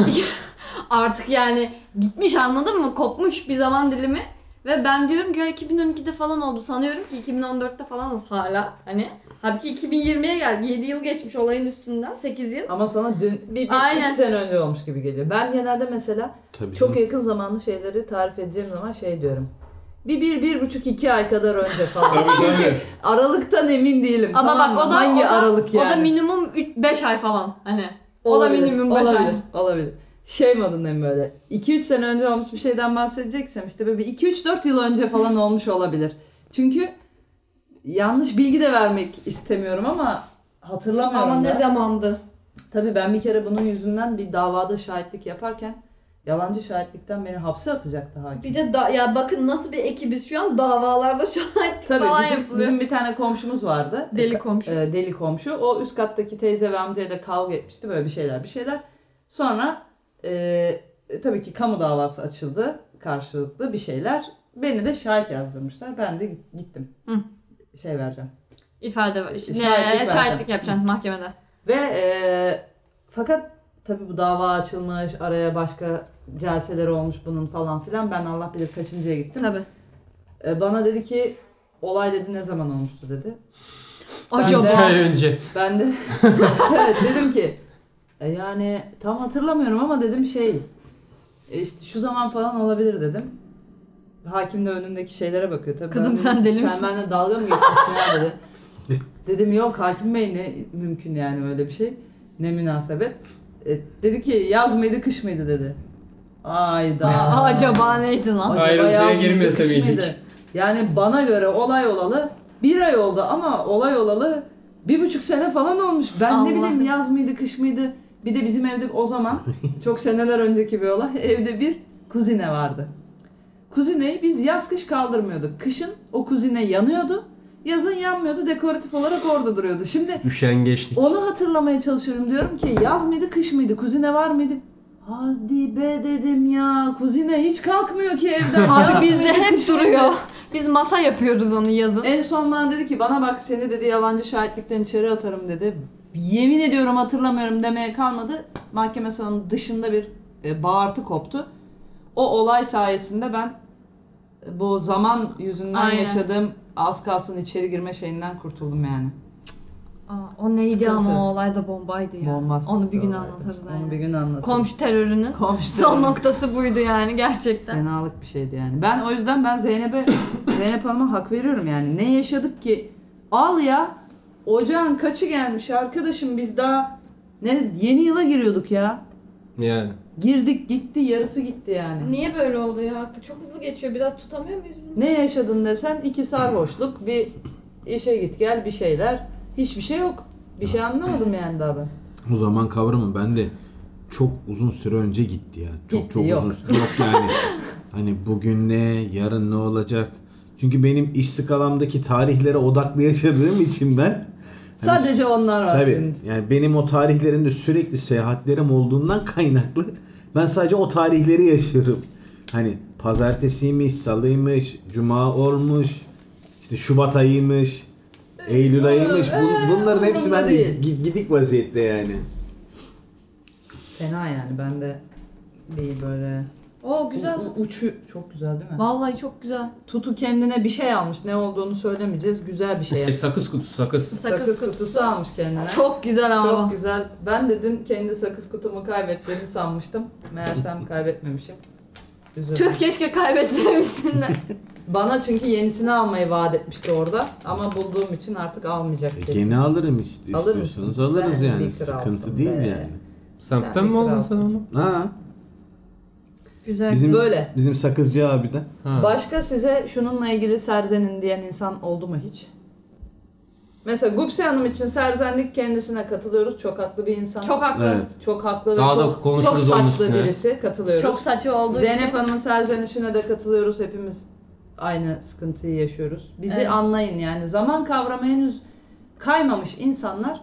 Artık yani gitmiş anladın mı? Kopmuş bir zaman dilimi. Ve ben diyorum ki ya 2012'de falan oldu. Sanıyorum ki 2014'te falanız hala. Hani halbuki 2020'ye geldi. 7 yıl geçmiş olayın üstünden. 8 yıl. Ama sana dün bir, bir Aynen. iki sene önce olmuş gibi geliyor. Ben genelde mesela Tabii çok canım. yakın zamanlı şeyleri tarif edeceğim zaman şey diyorum. Bir, bir, bir buçuk, iki ay kadar önce falan. tabii. Aralıktan emin değilim. Ama tamam bak o da, Hangi o da, aralık yani? o da minimum 5 ay falan. Hani o da Olabilir, minimum 5 ay. olabilir, Olabilir. Şey modundayım böyle. 2-3 sene önce olmuş bir şeyden bahsedeceksem işte böyle bir 2-3-4 yıl önce falan olmuş olabilir. Çünkü yanlış bilgi de vermek istemiyorum ama hatırlamıyorum Ama da. ne zamandı? Tabii ben bir kere bunun yüzünden bir davada şahitlik yaparken yalancı şahitlikten beni hapse atacaktı hakim. Bir de da, ya bakın nasıl bir ekibiz şu an davalarda şahitlik Tabii falan bizim, yapılıyor. bizim bir tane komşumuz vardı. Deli komşu. E, deli komşu. O üst kattaki teyze ve amcayla kavga etmişti. Böyle bir şeyler bir şeyler. Sonra e, e, tabii ki kamu davası açıldı. Karşılıklı bir şeyler. Beni de şahit yazdırmışlar. Ben de gittim. Hı. Şey vereceğim. İfade var. Şahitlik ne, şahitlik yapacaksın mahkemede. Ve e, fakat tabii bu dava açılmış. Araya başka celseleri olmuş bunun falan filan. Ben Allah bilir kaçıncıya gittim. Tabii. E, bana dedi ki olay dedi ne zaman olmuştu dedi. Ben Acaba. de- Bir ay önce. Ben de evet dedim ki "E yani tam hatırlamıyorum ama dedim şey e işte şu zaman falan olabilir dedim. Hakim de önündeki şeylere bakıyor tabii. Kızım Ben sen dedim, deli Sen misin?" benimle dalga mı geçmişsin ya dedi. Dedim yok hakim bey ne mümkün yani öyle bir şey. Ne münasebet. E, dedi ki yaz mıydı kış mıydı dedi. Ayda. Acaba neydi lan? Acaba Ayrıntıya yaz mıydı, girmese kış miydik? mıydı? Yani bana göre olay olalı bir ay oldu ama olay olalı bir buçuk sene falan olmuş. Ben ne Allah. bileyim yaz mıydı kış mıydı. Bir de bizim evde o zaman çok seneler önceki bir olay evde bir kuzine vardı. Kuzineyi biz yaz kış kaldırmıyorduk. Kışın o kuzine yanıyordu. Yazın yanmıyordu. Dekoratif olarak orada duruyordu. Şimdi Üşengeçlik. onu hatırlamaya çalışıyorum. Diyorum ki yaz mıydı kış mıydı? Kuzine var mıydı? Hadi be dedim ya. Kuzine hiç kalkmıyor ki evden. Yaz Abi bizde mıydı, hep kış mıydı? duruyor. Biz masa yapıyoruz onu yazın. En son bana dedi ki bana bak seni dedi yalancı şahitlikten içeri atarım dedi. Yemin ediyorum hatırlamıyorum demeye kalmadı. Mahkeme salonunun dışında bir e, bağırtı koptu. O olay sayesinde ben e, bu zaman yüzünden Aynen. yaşadığım az kalsın içeri girme şeyinden kurtuldum yani. Aa, o neydi Sıkıntı. ama o olay da bombaydı ya. Bombastik Onu bir gün olaydı. anlatırız Onu bir gün anlatırız. Komşu terörünün Komşu son terörü. noktası buydu yani gerçekten. Fenalık bir şeydi yani. Ben o yüzden ben Zeynep'e Zeynep Hanım'a hak veriyorum yani. Ne yaşadık ki? Al ya. Ocağın kaçı gelmiş arkadaşım biz daha ne yeni yıla giriyorduk ya. Yani. Girdik gitti yarısı gitti yani. Niye böyle oluyor haklı? Çok hızlı geçiyor. Biraz tutamıyor muyuz bunu? Ne yaşadın desen iki sarhoşluk bir işe git gel bir şeyler. Hiçbir şey yok. Bir şey anlamadım yani daha ben. O zaman kavramı bende çok uzun süre önce gitti ya. Çok Gitti, çok yok. uzun yok yani. hani bugün ne, yarın ne olacak? Çünkü benim iş skalamdaki tarihlere odaklı yaşadığım için ben hani Sadece onlar var Tabii. senin için. Yani benim o tarihlerinde sürekli seyahatlerim olduğundan kaynaklı ben sadece o tarihleri yaşıyorum. Hani pazartesiymiş, salıymış, cuma olmuş, işte Şubat ayıymış, Eylül ayıymış. Bun- bunların hepsi değil. gi- gidik vaziyette yani. Fena yani ben de bir böyle Oo güzel. U- u- uçu çok güzel değil mi? Vallahi çok güzel. Tutu kendine bir şey almış. Ne olduğunu söylemeyeceğiz. Güzel bir şey. Sakız kutusu sakız. Sakız, kutusu almış kendine. Çok güzel ama. Çok güzel. Ben de dün kendi sakız kutumu kaybettiğimi sanmıştım. Meğersem kaybetmemişim. Üzüldüm. Tüh keşke kaybettirmişsin de. Bana çünkü yenisini almayı vaat etmişti orada. Ama bulduğum için artık almayacak E, kesin. Gene alırım ist- Alır istiyorsanız mısın? alırız Sen yani. kralsın Sıkıntı değil be. yani. Semtten Sen mi bir aldın sen kralsın. onu? Ha, Güzel. bizim Böyle. bizim sakızcı abi de. Ha. Başka size şununla ilgili serzenin diyen insan oldu mu hiç? Mesela Gupse Hanım için serzenlik kendisine katılıyoruz. Çok haklı bir insan. Çok haklı. Evet. çok haklı ve Daha da çok, çok konuşuruz onun saçlı üstüne. birisi. Katılıyoruz. Çok saçı olduğu Zeynep için. Hanım'ın serzenişine de katılıyoruz. Hepimiz aynı sıkıntıyı yaşıyoruz. Bizi Evet. anlayın yani. Zaman kavramı henüz kaymamış insanlar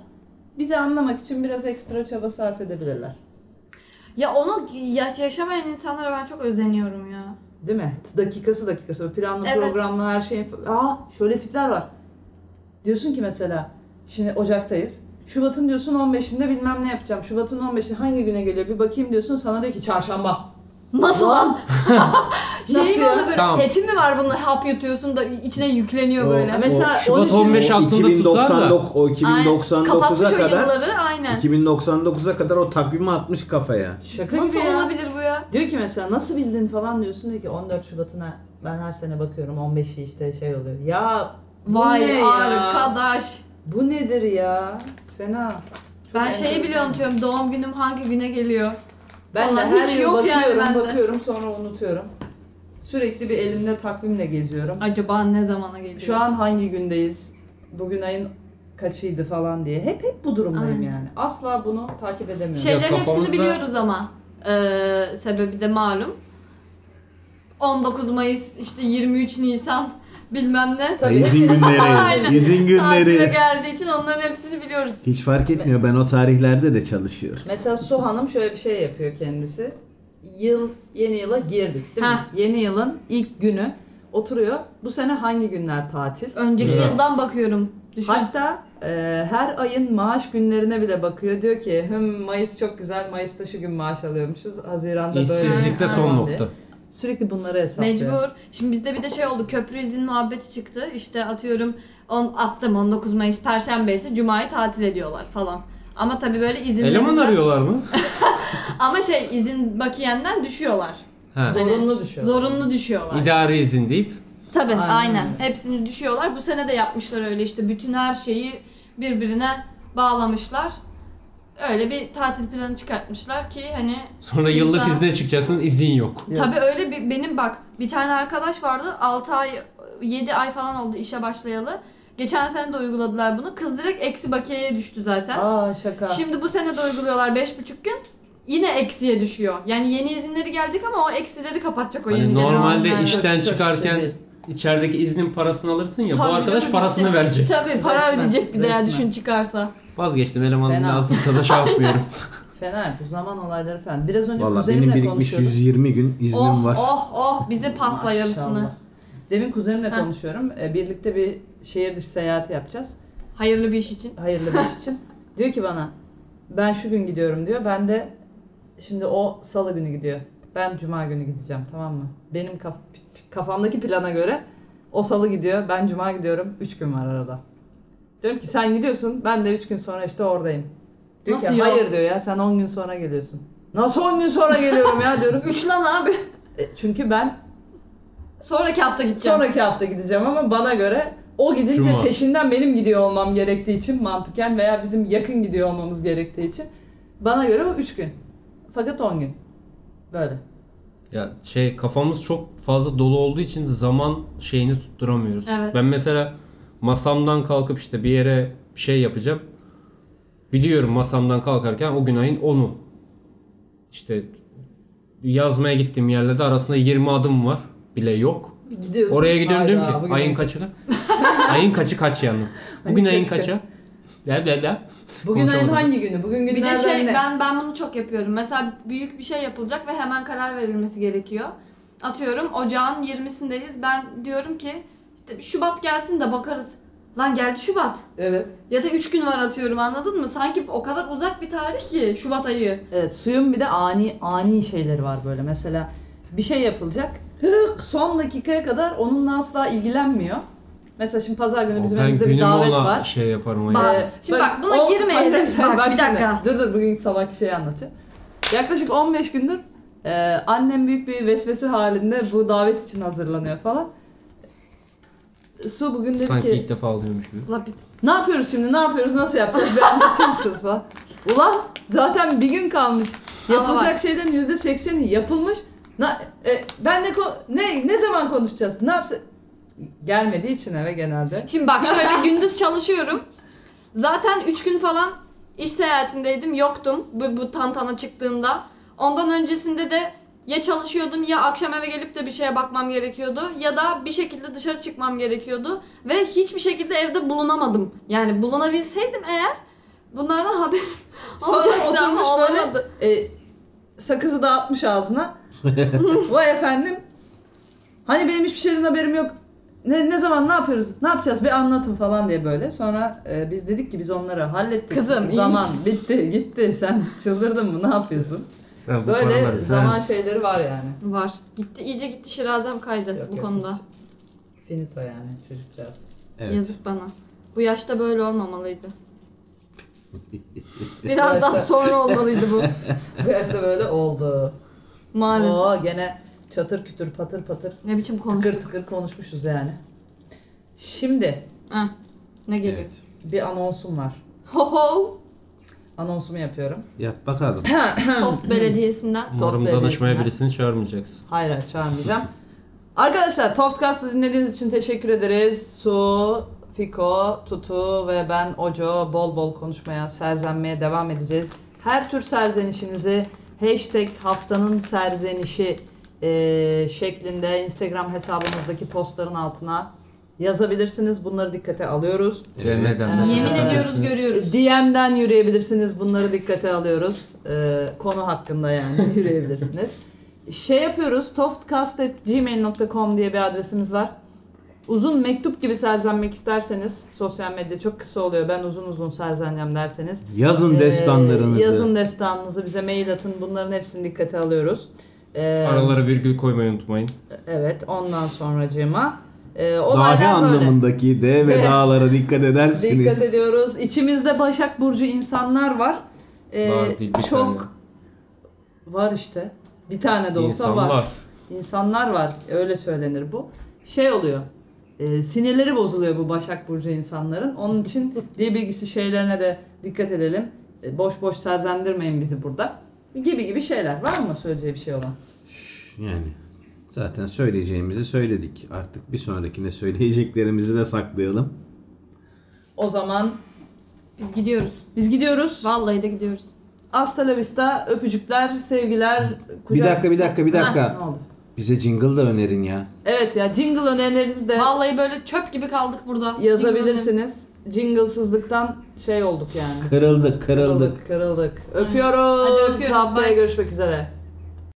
bizi anlamak için biraz ekstra çaba sarf edebilirler. Ya onu yaş- yaşamayan insanlara ben çok özeniyorum ya. Değil mi? Dakikası dakikası. Planlı Evet. programlı her şeyin... Aa şöyle tipler var. Diyorsun ki mesela şimdi Ocak'tayız. Şubat'ın diyorsun 15'inde bilmem ne yapacağım. Şubat'ın 15'i hangi güne geliyor bir bakayım diyorsun. Sana diyor ki çarşamba. Nasıl lan? şey Nasıl mi ya? oluyor böyle Tamam. hepi mi var bunun hap yutuyorsun da içine yükleniyor O- böyle. o- Mesela Şubat 13'ünü 15 O aklında tutar da. 2099 o Aynen. 2099'a Kapatmış o kadar yılları aynen. 2099'a kadar o takvimi atmış kafaya. Şaka Nasıl gibi ya. olabilir bu ya? Diyor ki mesela nasıl bildin falan diyorsun diyor ki 14 Şubat'ına ben her sene bakıyorum 15'i işte şey oluyor. Ya bu Vay ya? arkadaş. Bu nedir ya? Fena. Ben şeyi bile unutuyorum doğum günüm hangi güne geliyor. Ben de Vallahi her hiç yıl yok yani bakıyorum bende. bakıyorum sonra unutuyorum. Sürekli bir elimde takvimle geziyorum. Acaba ne zamana geliyor? Şu an hangi gündeyiz? Bugün ayın kaçıydı falan diye. Hep hep bu durumdayım Aynen. yani. Asla bunu takip edemiyorum. Şeylerin hepsini kafamızda- biliyoruz ama. Ee, sebebi de malum. 19 Mayıs işte 23 Nisan bilmem ne. Tabii. İzin günleri, izin Tatile günleri. geldiği için onların hepsini biliyoruz. Hiç fark etmiyor. Ben o tarihlerde de çalışıyorum. Mesela Su Hanım şöyle bir şey yapıyor kendisi. Yıl, yeni yıla girdik değil mi? Heh. Yeni yılın ilk günü oturuyor. Bu sene hangi günler tatil? Önceki Evet. yıldan bakıyorum. Düşün. Hatta e, her ayın maaş günlerine bile bakıyor. Diyor ki Hım, Mayıs çok güzel. Mayıs'ta şu gün maaş alıyormuşuz. Haziran'da böyle. İşsizlikte son falan diye. nokta. Sürekli bunları hesaplıyor. Mecbur. Şimdi bizde bir de şey oldu. Köprü izin muhabbeti çıktı. İşte atıyorum on, attım 19 Mayıs Perşembe ise Cuma'yı tatil ediyorlar falan. Ama tabii böyle Eleman izinlerinden... arıyorlar mı? Ama şey izin bakiyenden düşüyorlar. Ha. Zorunlu düşüyor. Zorunlu düşüyorlar. İdari izin deyip Tabii Aynen aynen. Hepsini düşüyorlar. Bu sene de yapmışlar öyle işte. Bütün her şeyi birbirine bağlamışlar. Öyle bir tatil planı çıkartmışlar ki hani sonra yıllık İnsan- izne çıkacaksın izin yok. Yok. Tabii öyle bir benim bak bir tane arkadaş vardı 6 ay 7 ay falan oldu işe başlayalı. Geçen sene de uyguladılar bunu. Kız direkt eksi bakiyeye düştü zaten. Aa şaka. Şimdi bu sene de uyguluyorlar 5,5 gün. Yine eksiye düşüyor. Yani yeni izinleri gelecek ama o eksileri kapatacak o Hani yeni normalde gelen. işten Çok- çok çıkarken şey değil. içerideki iznin parasını alırsın ya bu Tabii arkadaş canım, parasını gitti. verecek. Tabii para Resmen, ödeyecek bir de ya resmen. düşün çıkarsa. Vazgeçtim elemanım Fena. lazımsa da şey yapmıyorum. Fena bu zaman olayları falan. Biraz önce Valla kuzenimle benim birikmiş konuşuyordum. 120 gün iznim Oh var. oh oh bize pasla yarısını. Maşallah. Demin kuzenimle Heh. konuşuyorum. Ee, birlikte bir şehir dışı seyahati yapacağız. Hayırlı bir iş için. Hayırlı bir iş için. Diyor ki bana ben şu gün gidiyorum diyor. Ben de şimdi o salı günü gidiyor. Ben cuma günü gideceğim tamam mı? Benim kaf- kafamdaki plana göre o salı gidiyor. Ben cuma gidiyorum. 3 gün var arada. Diyorum ki sen gidiyorsun. Ben de 3 gün sonra işte oradayım. Diyor Nasıl ki yok? hayır diyor ya sen 10 gün sonra geliyorsun. Nasıl 10 gün sonra geliyorum ya diyorum. Üç lan abi. E, Çünkü ben Sonraki hafta gideceğim. sonraki hafta gideceğim ama bana göre o gidince Cuma. peşinden benim gidiyor olmam gerektiği için mantıken veya bizim yakın gidiyor olmamız gerektiği için bana göre o 3 gün. Fakat 10 gün. Böyle. Ya şey kafamız çok fazla dolu olduğu için zaman şeyini tutturamıyoruz. Evet. Ben mesela masamdan kalkıp işte bir yere bir şey yapacağım. Biliyorum masamdan kalkarken o gün ayın 10'u. İşte yazmaya gittiğim yerlerde arasında 20 adım var. Bile yok. Gidiyorsun. Oraya gidiyorum diyorum ki bugün ayın kaçı? ayın kaçı kaç yalnız? Bugün Ayın kaçı? La la la. Bugün ayın hangi günü? Bugün Bir de günlerden şey ne? ben ben bunu çok yapıyorum. Mesela büyük bir şey yapılacak ve hemen karar verilmesi gerekiyor. Atıyorum ocağın 20'sindeyiz. Ben diyorum ki Şubat gelsin de bakarız. Lan geldi Şubat. Evet. Ya da 3 gün var atıyorum anladın mı? Sanki o kadar uzak bir tarih ki Şubat ayı. Evet, suyun bir de ani ani şeyleri var böyle. Mesela bir şey yapılacak. Son dakikaya kadar onunla asla ilgilenmiyor. Mesela şimdi pazar günü bizim ben evimizde bir günümü davet ona var. şey yaparım o Bak, ya. şimdi bak, buna girmeyelim. Hayır, hayır, Bak, bir şimdi. dakika. Dur dur bugün sabahki şeyi anlatacağım. Yaklaşık 15 gündür e, annem büyük bir vesvese halinde bu davet için hazırlanıyor falan. Su bugün dedi Sanki ki ilk defa oluyormuş gibi. Ulan bir- ne yapıyoruz şimdi ne yapıyoruz nasıl yapacağız bir anlatır mısınız falan. Ulan zaten bir gün kalmış. Ama Yapılacak şeylerin yüzde sekseni yapılmış. Na, e, ben ko- ne ne zaman konuşacağız? Ne yapsa gelmediği için eve genelde. Şimdi bak şöyle gündüz çalışıyorum. Zaten 3 gün falan iş seyahatindeydim. Yoktum bu, bu tantana çıktığında. Ondan öncesinde de ya çalışıyordum ya akşam eve gelip de bir şeye bakmam gerekiyordu ya da bir şekilde dışarı çıkmam gerekiyordu ve hiçbir şekilde evde bulunamadım. Yani bulunabilseydim eğer bunlardan Sonra olacaktı ama böyle olamadı. e, sakızı dağıtmış ağzına. Vay efendim. Hani benim hiçbir şeyden haberim yok. Ne, ne zaman ne yapıyoruz? Ne yapacağız? Bir anlatın falan diye böyle. Sonra e, biz dedik ki biz onları hallettik. Kızım, Zaman bitti gitti. Sen çıldırdın mı? Ne yapıyorsun? Sen bu Böyle paraları zaman sen şeyleri var yani. Var. Gitti iyice gitti şirazem kaydı Yok, bu yok, konuda. Finito yani çocukcağız. Evet. Yazık bana. Bu yaşta böyle olmamalıydı. Biraz daha yaşta- sonra olmalıydı bu. Bu yaşta böyle oldu. Maalesef. Oo, gene çatır kütür patır patır Ne biçim konuş. tıkır tıkır konuşmuşuz yani. Şimdi Heh, Ne geliyor? Evet. bir anonsum var. Ho ho. Anonsumu yapıyorum. Yap bakalım. Toft Belediyesi'nden. Umarım Top danışmaya Belediyesi'nden. birisini çağırmayacaksın. Hayır hayır çağırmayacağım. Arkadaşlar Toftcast'ı dinlediğiniz için teşekkür ederiz. Su, Fiko, Tutu ve ben Oco bol bol konuşmaya, serzenmeye devam edeceğiz. Her tür serzenişinizi hashtag haftanın serzenişi eee, şeklinde Instagram hesabımızdaki postların altına yazabilirsiniz. Bunları dikkate alıyoruz. DM'den de Yemin ediyoruz görüyoruz. DM'den yürüyebilirsiniz. Bunları dikkate alıyoruz. Ee, konu hakkında yani yürüyebilirsiniz. Şey yapıyoruz. toftcast.gmail.com diye bir adresimiz var. Uzun mektup gibi serzenmek isterseniz sosyal medya çok kısa oluyor. Ben uzun uzun serzeneceğim derseniz. Yazın ee, destanlarınızı. yazın destanınızı bize mail atın. Bunların hepsini dikkate alıyoruz. Ee, Aralara virgül koymayı unutmayın. Evet ondan sonracığıma. Ee, Dahi anlamındaki D ve dağlara dikkat edersiniz. Dikkat ediyoruz. İçimizde Başak Burcu insanlar var. Ee, Var değil, bir çok tane. var işte. Bir tane de olsa İnsanlar. var. İnsanlar var. Öyle söylenir bu. Şey oluyor. e, sinirleri bozuluyor bu Başak Burcu insanların. Onun için dil bilgisi şeylerine de dikkat edelim. E, boş boş serzendirmeyin bizi burada. Gibi gibi şeyler. Var mı söyleyeceği bir şey olan? Yani zaten söyleyeceğimizi söyledik. Artık bir sonrakine söyleyeceklerimizi de saklayalım. O zaman Biz gidiyoruz. biz gidiyoruz. Vallahi de gidiyoruz. Hasta la vista, öpücükler, sevgiler. Bir dakika bir dakika bir Ne dakika. oldu? Bize jingle da önerin ya. Evet ya jingle önerilerinizi de Vallahi böyle çöp gibi kaldık burada. yazabilirsiniz. Jinglesızlıktan şey olduk yani. Kırıldık kırıldık. Kırıldık. Öpüyoruz. Hadi öpüyoruz, Haftaya bye. görüşmek üzere.